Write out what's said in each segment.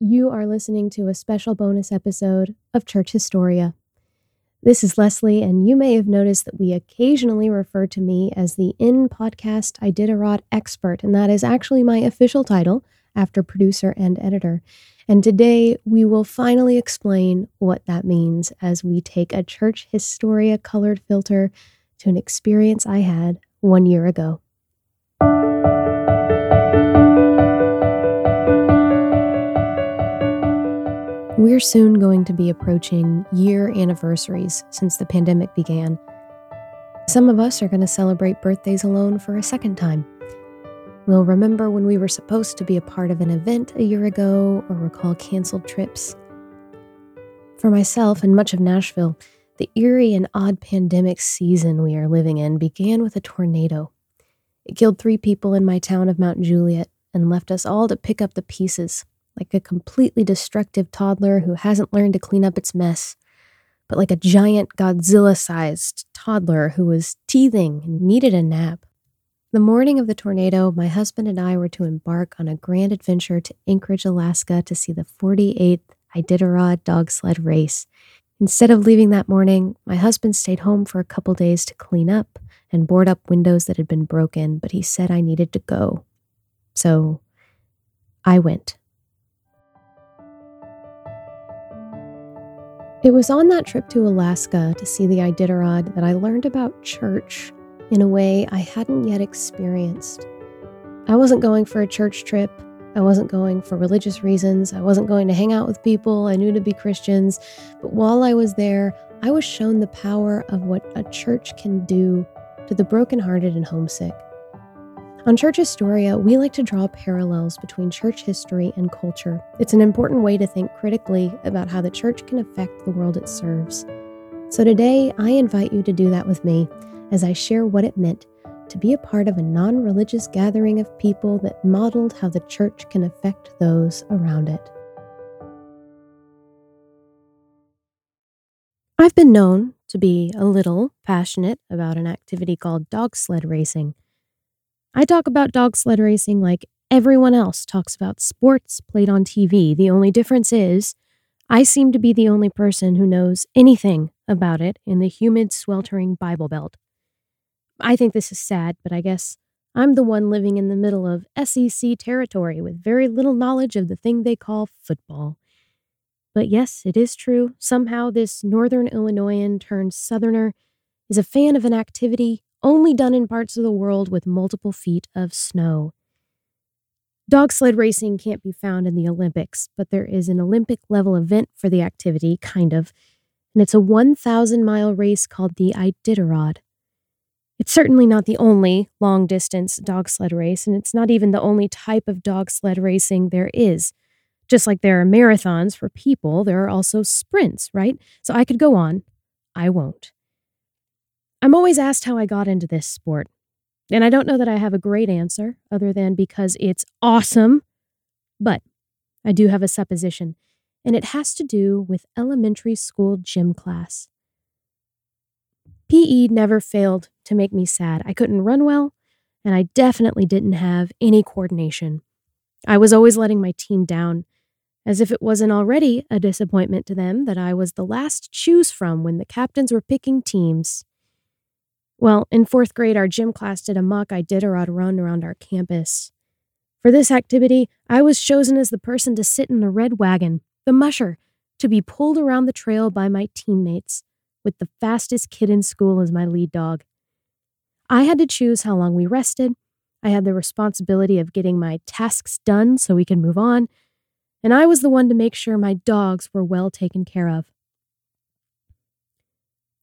You are listening to a special bonus episode of Church Historia. This is Leslie, and you may have noticed that we occasionally refer to me as the in podcast Iditarod expert, and that is actually my official title after producer and editor. And today we will finally explain what that means as we take a Church Historia colored filter to an experience I had one year ago. We're soon going to be approaching year anniversaries since the pandemic began. Some of us are going to celebrate birthdays alone for a second time. We'll remember when we were supposed to be a part of an event a year ago or recall canceled trips. For myself and much of Nashville, the eerie and odd pandemic season we are living in began with a tornado. It killed three people in my town of Mount Juliet and left us all to pick up the pieces like a completely destructive toddler who hasn't learned to clean up its mess, but like a giant Godzilla sized toddler who was teething and needed a nap. The morning of the tornado, my husband and I were to embark on a grand adventure to Anchorage, Alaska to see the 48th Iditarod dog sled race. Instead of leaving that morning, my husband stayed home for a couple days to clean up and board up windows that had been broken, but he said I needed to go. So I went. It was on that trip to Alaska to see the Iditarod that I learned about church in a way I hadn't yet experienced. I wasn't going for a church trip. I wasn't going for religious reasons. I wasn't going to hang out with people I knew to be Christians. But while I was there, I was shown the power of what a church can do to the brokenhearted and homesick. On Church Historia, we like to draw parallels between church history and culture. It's an important way to think critically about how the church can affect the world it serves. So today, I invite you to do that with me as I share what it meant to be a part of a non religious gathering of people that modeled how the church can affect those around it. I've been known to be a little passionate about an activity called dog sled racing. I talk about dog sled racing like everyone else talks about sports played on TV. The only difference is I seem to be the only person who knows anything about it in the humid, sweltering Bible Belt. I think this is sad, but I guess I'm the one living in the middle of SEC territory with very little knowledge of the thing they call football. But yes, it is true. Somehow, this northern Illinoisan turned southerner is a fan of an activity only done in parts of the world with multiple feet of snow. Dog sled racing can't be found in the Olympics, but there is an Olympic level event for the activity, kind of, and it's a 1,000 mile race called the Iditarod. It's certainly not the only long distance dog sled race, and it's not even the only type of dog sled racing there is. Just like there are marathons for people, there are also sprints, right? So I could go on. I won't. I'm always asked how I got into this sport, and I don't know that I have a great answer other than because it's awesome, but I do have a supposition, and it has to do with elementary school gym class. PE never failed to make me sad. I couldn't run well, and I definitely didn't have any coordination. I was always letting my team down, as if it wasn't already a disappointment to them that I was the last to choose from when the captains were picking teams. Well, in fourth grade, our gym class did a mock Iditarod run around our campus. For this activity, I was chosen as the person to sit in the red wagon, the musher, to be pulled around the trail by my teammates, with the fastest kid in school as my lead dog. I had to choose how long we rested. I had the responsibility of getting my tasks done so we could move on, and I was the one to make sure my dogs were well taken care of.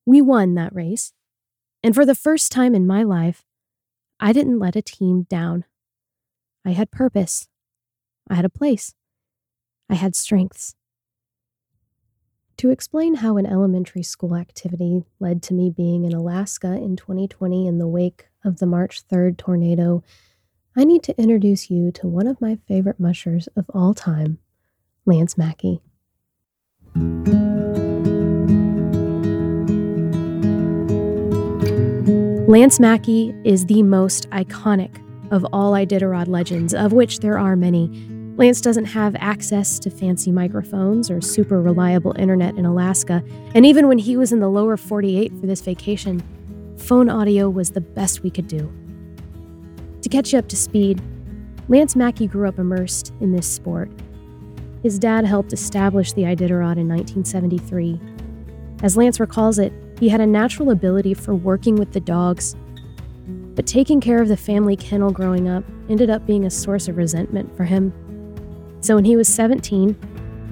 We won that race, and for the first time in my life, I didn't let a team down. I had purpose. I had a place. I had strengths. To explain how an elementary school activity led to me being in Alaska in 2020 in the wake of the March 3rd tornado, I need to introduce you to one of my favorite mushers of all time, Lance Mackey. Lance Mackey is the most iconic of all Iditarod legends, of which there are many. Lance doesn't have access to fancy microphones or super reliable internet in Alaska, and even when he was in the lower 48 for this vacation, phone audio was the best we could do. To catch you up to speed, Lance Mackey grew up immersed in this sport. His dad helped establish the Iditarod in 1973. As Lance recalls it, he had a natural ability for working with the dogs, but taking care of the family kennel growing up ended up being a source of resentment for him. So when he was 17,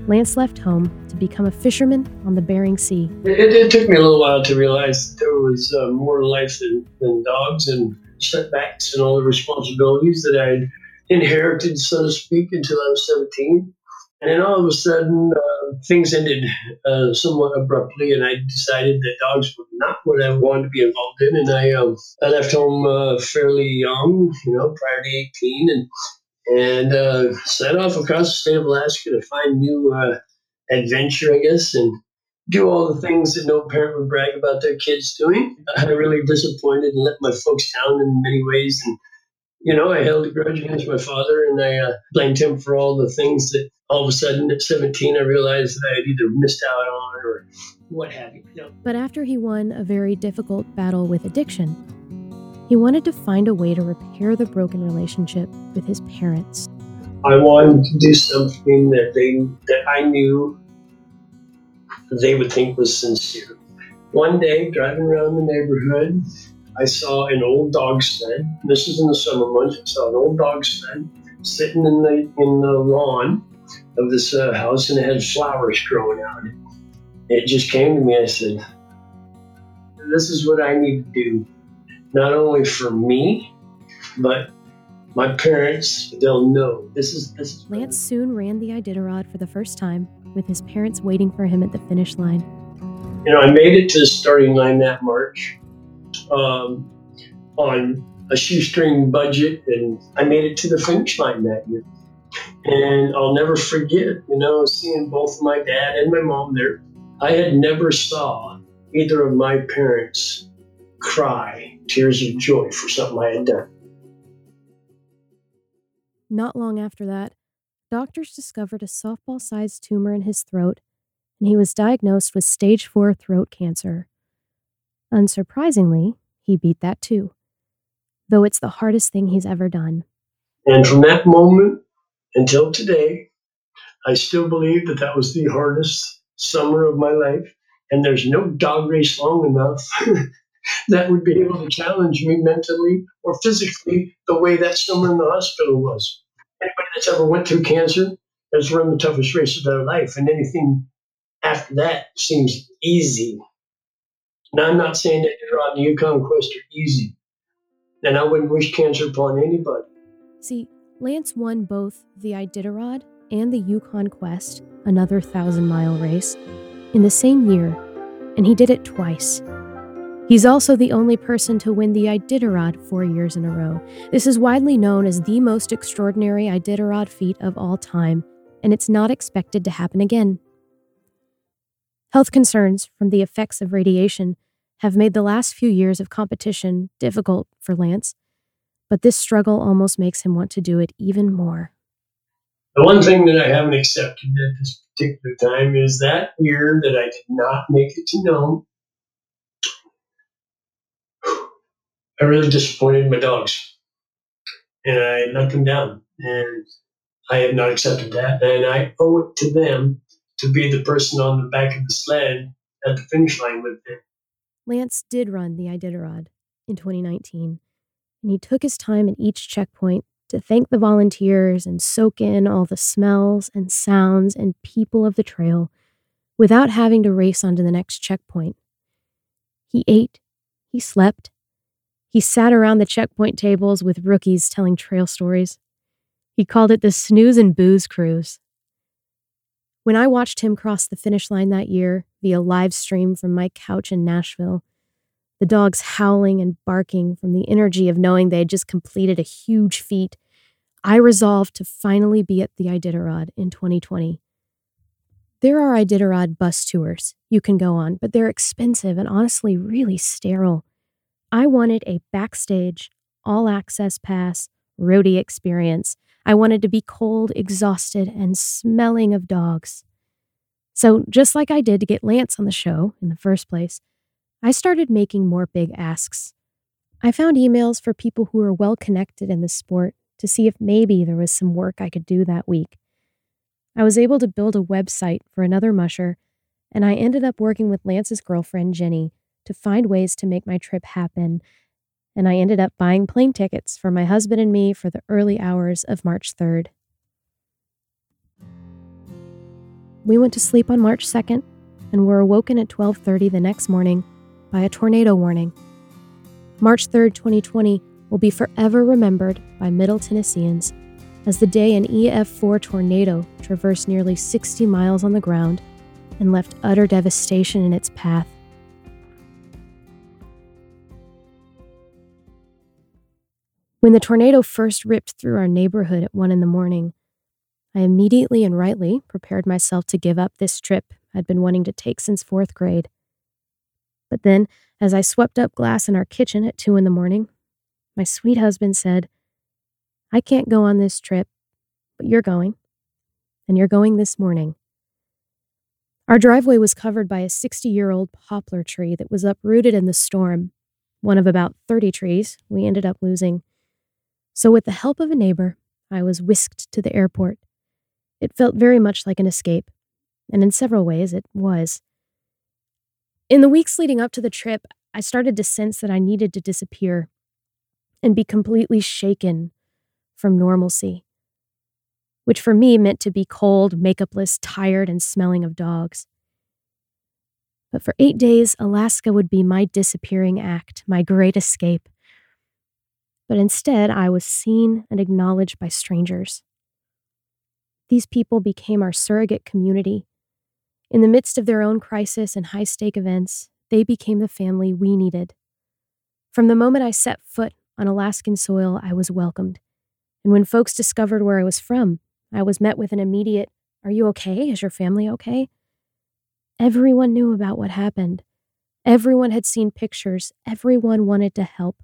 Lance left home to become a fisherman on the Bering Sea. It, it took me a little while to realize there was uh, more to life than, than dogs and setbacks and all the responsibilities that I'd inherited, so to speak, until I was 17. And then all of a sudden, uh, things ended uh, somewhat abruptly, and I decided that dogs were not what I wanted to be involved in. And I, um, I left home uh, fairly young, you know, prior to 18, and and uh, set off across the state of Alaska to find new uh, adventure, I guess, and do all the things that no parent would brag about their kids doing. I really disappointed and let my folks down in many ways, and you know, I held a grudge against my father and I uh, blamed him for all the things that all of a sudden at 17 I realized that I had either missed out on or what have you. you know? But after he won a very difficult battle with addiction, he wanted to find a way to repair the broken relationship with his parents. I wanted to do something that they that I knew they would think was sincere. One day, driving around the neighborhood, I saw an old dog sled. This is in the summer months. I saw an old dog sled sitting in the in the lawn of this uh, house, and it had flowers growing out. It just came to me. I said, "This is what I need to do, not only for me, but my parents. They'll know this is this." Is Lance soon ran the Iditarod for the first time, with his parents waiting for him at the finish line. You know, I made it to the starting line that March um, on a shoestring budget, and I made it to the finish line that year. And I'll never forget, you know, seeing both my dad and my mom there. I had never saw either of my parents cry tears of joy for something I had done. Not long after that, doctors discovered a softball sized tumor in his throat, and he was diagnosed with stage 4 throat cancer. Unsurprisingly, he beat that too, though it's the hardest thing he's ever done. And from that moment until today, I still believe that that was the hardest summer of my life. And there's no dog race long enough that would be able to challenge me mentally or physically the way that summer in the hospital was. Anybody that's ever went through cancer has run the toughest race of their life, and anything after that seems easy. Now, I'm not saying that you're on the Yukon Quest are easy, and I wouldn't wish cancer upon anybody. See, Lance won both the Iditarod and the Yukon Quest, another thousand mile race, in the same year, and he did it twice. He's also the only person to win the Iditarod four years in a row. This is widely known as the most extraordinary Iditarod feat of all time, and it's not expected to happen again. Health concerns from the effects of radiation have made the last few years of competition difficult for Lance, but this struggle almost makes him want to do it even more. The one thing that I haven't accepted at this particular time is that year that I did not make it to Nome. I really disappointed my dogs, and I let them down, and I have not accepted that, and I owe it to them to be the person on the back of the sled at the finish line with them. Lance did run the Iditarod in 2019, and he took his time at each checkpoint to thank the volunteers and soak in all the smells and sounds and people of the trail without having to race on to the next checkpoint. He ate, he slept, he sat around the checkpoint tables with rookies telling trail stories. He called it the snooze and booze cruise. When I watched him cross the finish line that year via live stream from my couch in Nashville, the dogs howling and barking from the energy of knowing they had just completed a huge feat, I resolved to finally be at the Iditarod in 2020. There are Iditarod bus tours you can go on, but they're expensive and honestly really sterile. I wanted a backstage, all access pass, roadie experience I wanted to be cold, exhausted, and smelling of dogs. So, just like I did to get Lance on the show in the first place, I started making more big asks. I found emails for people who were well connected in the sport to see if maybe there was some work I could do that week. I was able to build a website for another musher, and I ended up working with Lance's girlfriend, Jenny, to find ways to make my trip happen. And I ended up buying plane tickets for my husband and me for the early hours of March 3rd. We went to sleep on March 2nd and were awoken at 12:30 the next morning by a tornado warning. March 3rd, 2020 will be forever remembered by Middle Tennesseans as the day an EF4 tornado traversed nearly 60 miles on the ground and left utter devastation in its path. When the tornado first ripped through our neighborhood at 1 in the morning, I immediately and rightly prepared myself to give up this trip I'd been wanting to take since fourth grade. But then, as I swept up glass in our kitchen at 2 in the morning, my sweet husband said, I can't go on this trip, but you're going. And you're going this morning. Our driveway was covered by a 60 year old poplar tree that was uprooted in the storm, one of about 30 trees we ended up losing. So, with the help of a neighbor, I was whisked to the airport. It felt very much like an escape, and in several ways it was. In the weeks leading up to the trip, I started to sense that I needed to disappear and be completely shaken from normalcy, which for me meant to be cold, makeupless, tired, and smelling of dogs. But for eight days, Alaska would be my disappearing act, my great escape. But instead, I was seen and acknowledged by strangers. These people became our surrogate community. In the midst of their own crisis and high stake events, they became the family we needed. From the moment I set foot on Alaskan soil, I was welcomed. And when folks discovered where I was from, I was met with an immediate, Are you okay? Is your family okay? Everyone knew about what happened. Everyone had seen pictures. Everyone wanted to help.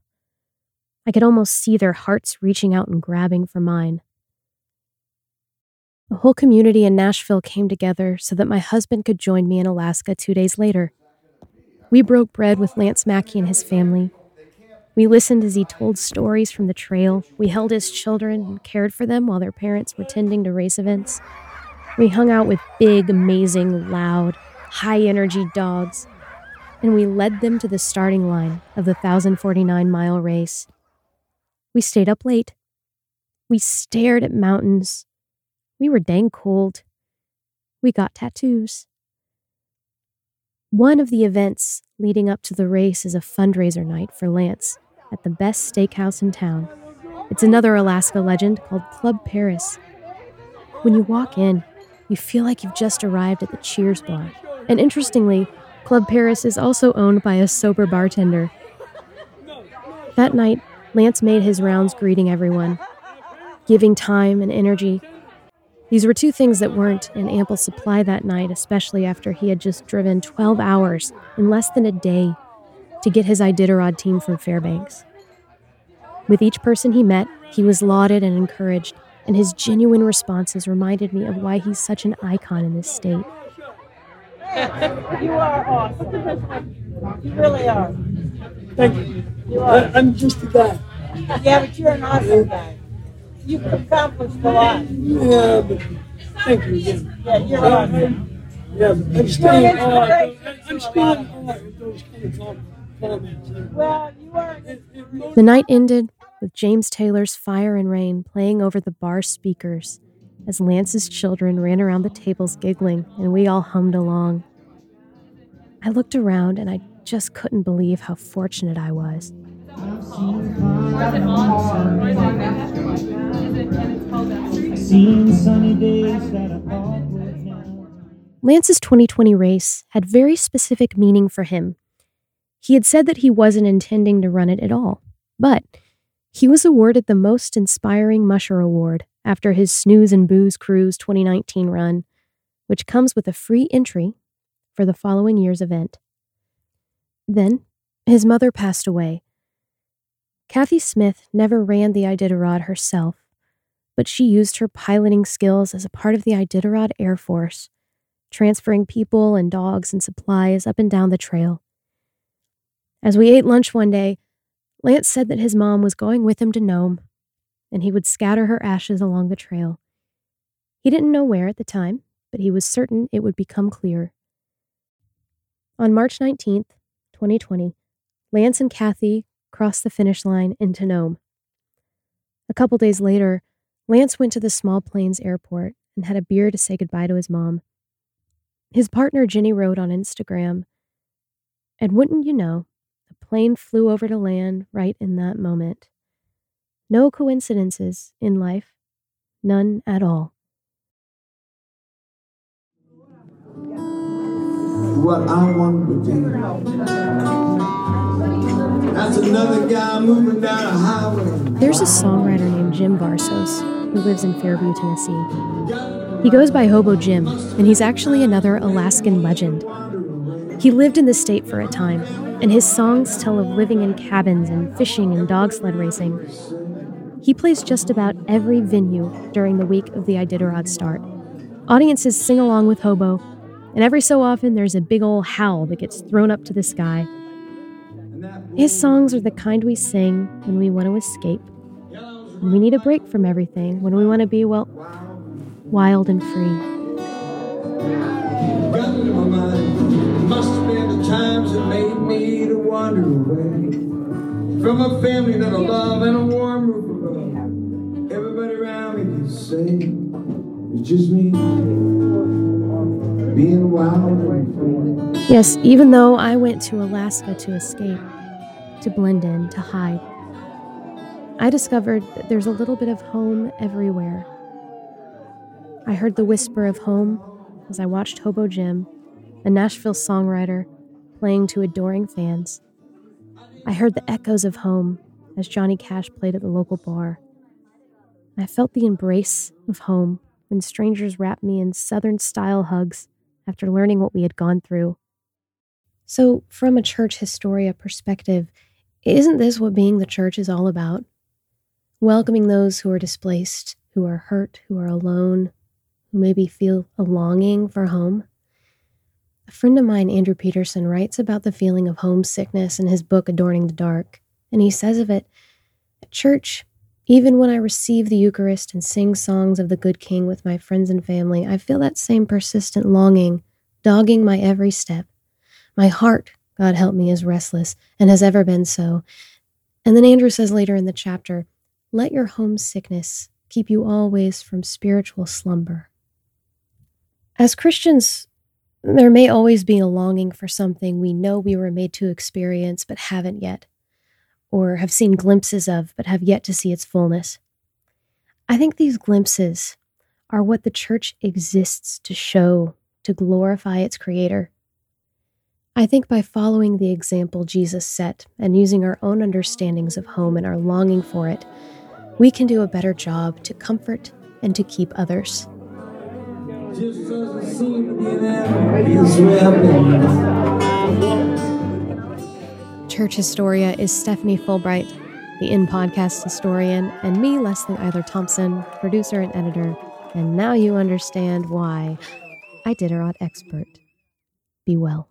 I could almost see their hearts reaching out and grabbing for mine. The whole community in Nashville came together so that my husband could join me in Alaska two days later. We broke bread with Lance Mackey and his family, we listened as he told stories from the trail. We held his children and cared for them while their parents were tending to race events. We hung out with big, amazing, loud, high energy dogs, and we led them to the starting line of the 1,049 mile race. We stayed up late. We stared at mountains. We were dang cold. We got tattoos. One of the events leading up to the race is a fundraiser night for Lance at the best steakhouse in town. It's another Alaska legend called Club Paris. When you walk in, you feel like you've just arrived at the Cheers bar. And interestingly, Club Paris is also owned by a sober bartender. That night, Lance made his rounds greeting everyone, giving time and energy. These were two things that weren't in ample supply that night, especially after he had just driven 12 hours in less than a day to get his Iditarod team from Fairbanks. With each person he met, he was lauded and encouraged, and his genuine responses reminded me of why he's such an icon in this state. You are awesome. You really are. Thank you. You are. I, I'm just a guy. Yeah, but you're an awesome guy. You've accomplished a lot. Yeah, but thank you again. Yeah, you're awesome. Yeah, but I'm still in awe. I'm still in awe at those kind of comments. Well, you are. The night ended with James Taylor's Fire and Rain playing over the bar speakers as Lance's children ran around the tables giggling and we all hummed along. I looked around and I just couldn't believe how fortunate I was. Lance's 2020 race had very specific meaning for him he had said that he wasn't intending to run it at all, but he was awarded the Most Inspiring Musher Award after his Snooze and Booze Cruise 2019 run, which comes with a free entry for the following year's event. Then, his mother passed away. Kathy Smith never ran the Iditarod herself, but she used her piloting skills as a part of the Iditarod Air Force, transferring people and dogs and supplies up and down the trail. As we ate lunch one day, Lance said that his mom was going with him to Nome, and he would scatter her ashes along the trail. He didn't know where at the time, but he was certain it would become clear. On March 19th, 2020, Lance and Kathy crossed the finish line into Nome. A couple days later, Lance went to the Small Plains airport and had a beer to say goodbye to his mom. His partner Ginny wrote on Instagram, and wouldn't you know, a plane flew over to land right in that moment. No coincidences in life, none at all. What I want to be. That's another guy moving down a highway. There's a songwriter named Jim Varsos who lives in Fairview, Tennessee. He goes by Hobo Jim, and he's actually another Alaskan legend. He lived in the state for a time, and his songs tell of living in cabins and fishing and dog sled racing. He plays just about every venue during the week of the Iditarod start. Audiences sing along with Hobo, and every so often there's a big ol' howl that gets thrown up to the sky. His songs are the kind we sing when we want to escape. When we need a break from everything, when we want to be, well, wild and free. Gun in my mind. Must have been the times that made me to wander away from a family that I love and a warm roof above. Everybody around me can say it's just me being wild and free. Yes, even though I went to Alaska to escape, to blend in, to hide, I discovered that there's a little bit of home everywhere. I heard the whisper of home as I watched Hobo Jim, a Nashville songwriter, playing to adoring fans. I heard the echoes of home as Johnny Cash played at the local bar. I felt the embrace of home when strangers wrapped me in Southern style hugs after learning what we had gone through. So, from a church historia perspective, isn't this what being the church is all about? Welcoming those who are displaced, who are hurt, who are alone, who maybe feel a longing for home. A friend of mine, Andrew Peterson, writes about the feeling of homesickness in his book, Adorning the Dark, and he says of it At church, even when I receive the Eucharist and sing songs of the good King with my friends and family, I feel that same persistent longing dogging my every step. My heart, God help me, is restless and has ever been so. And then Andrew says later in the chapter, let your homesickness keep you always from spiritual slumber. As Christians, there may always be a longing for something we know we were made to experience but haven't yet, or have seen glimpses of but have yet to see its fullness. I think these glimpses are what the church exists to show, to glorify its creator. I think by following the example Jesus set and using our own understandings of home and our longing for it, we can do a better job to comfort and to keep others. Church Historia is Stephanie Fulbright, the In Podcast historian, and me, Leslie Eiler Thompson, producer and editor. And now you understand why Iditarod expert. Be well.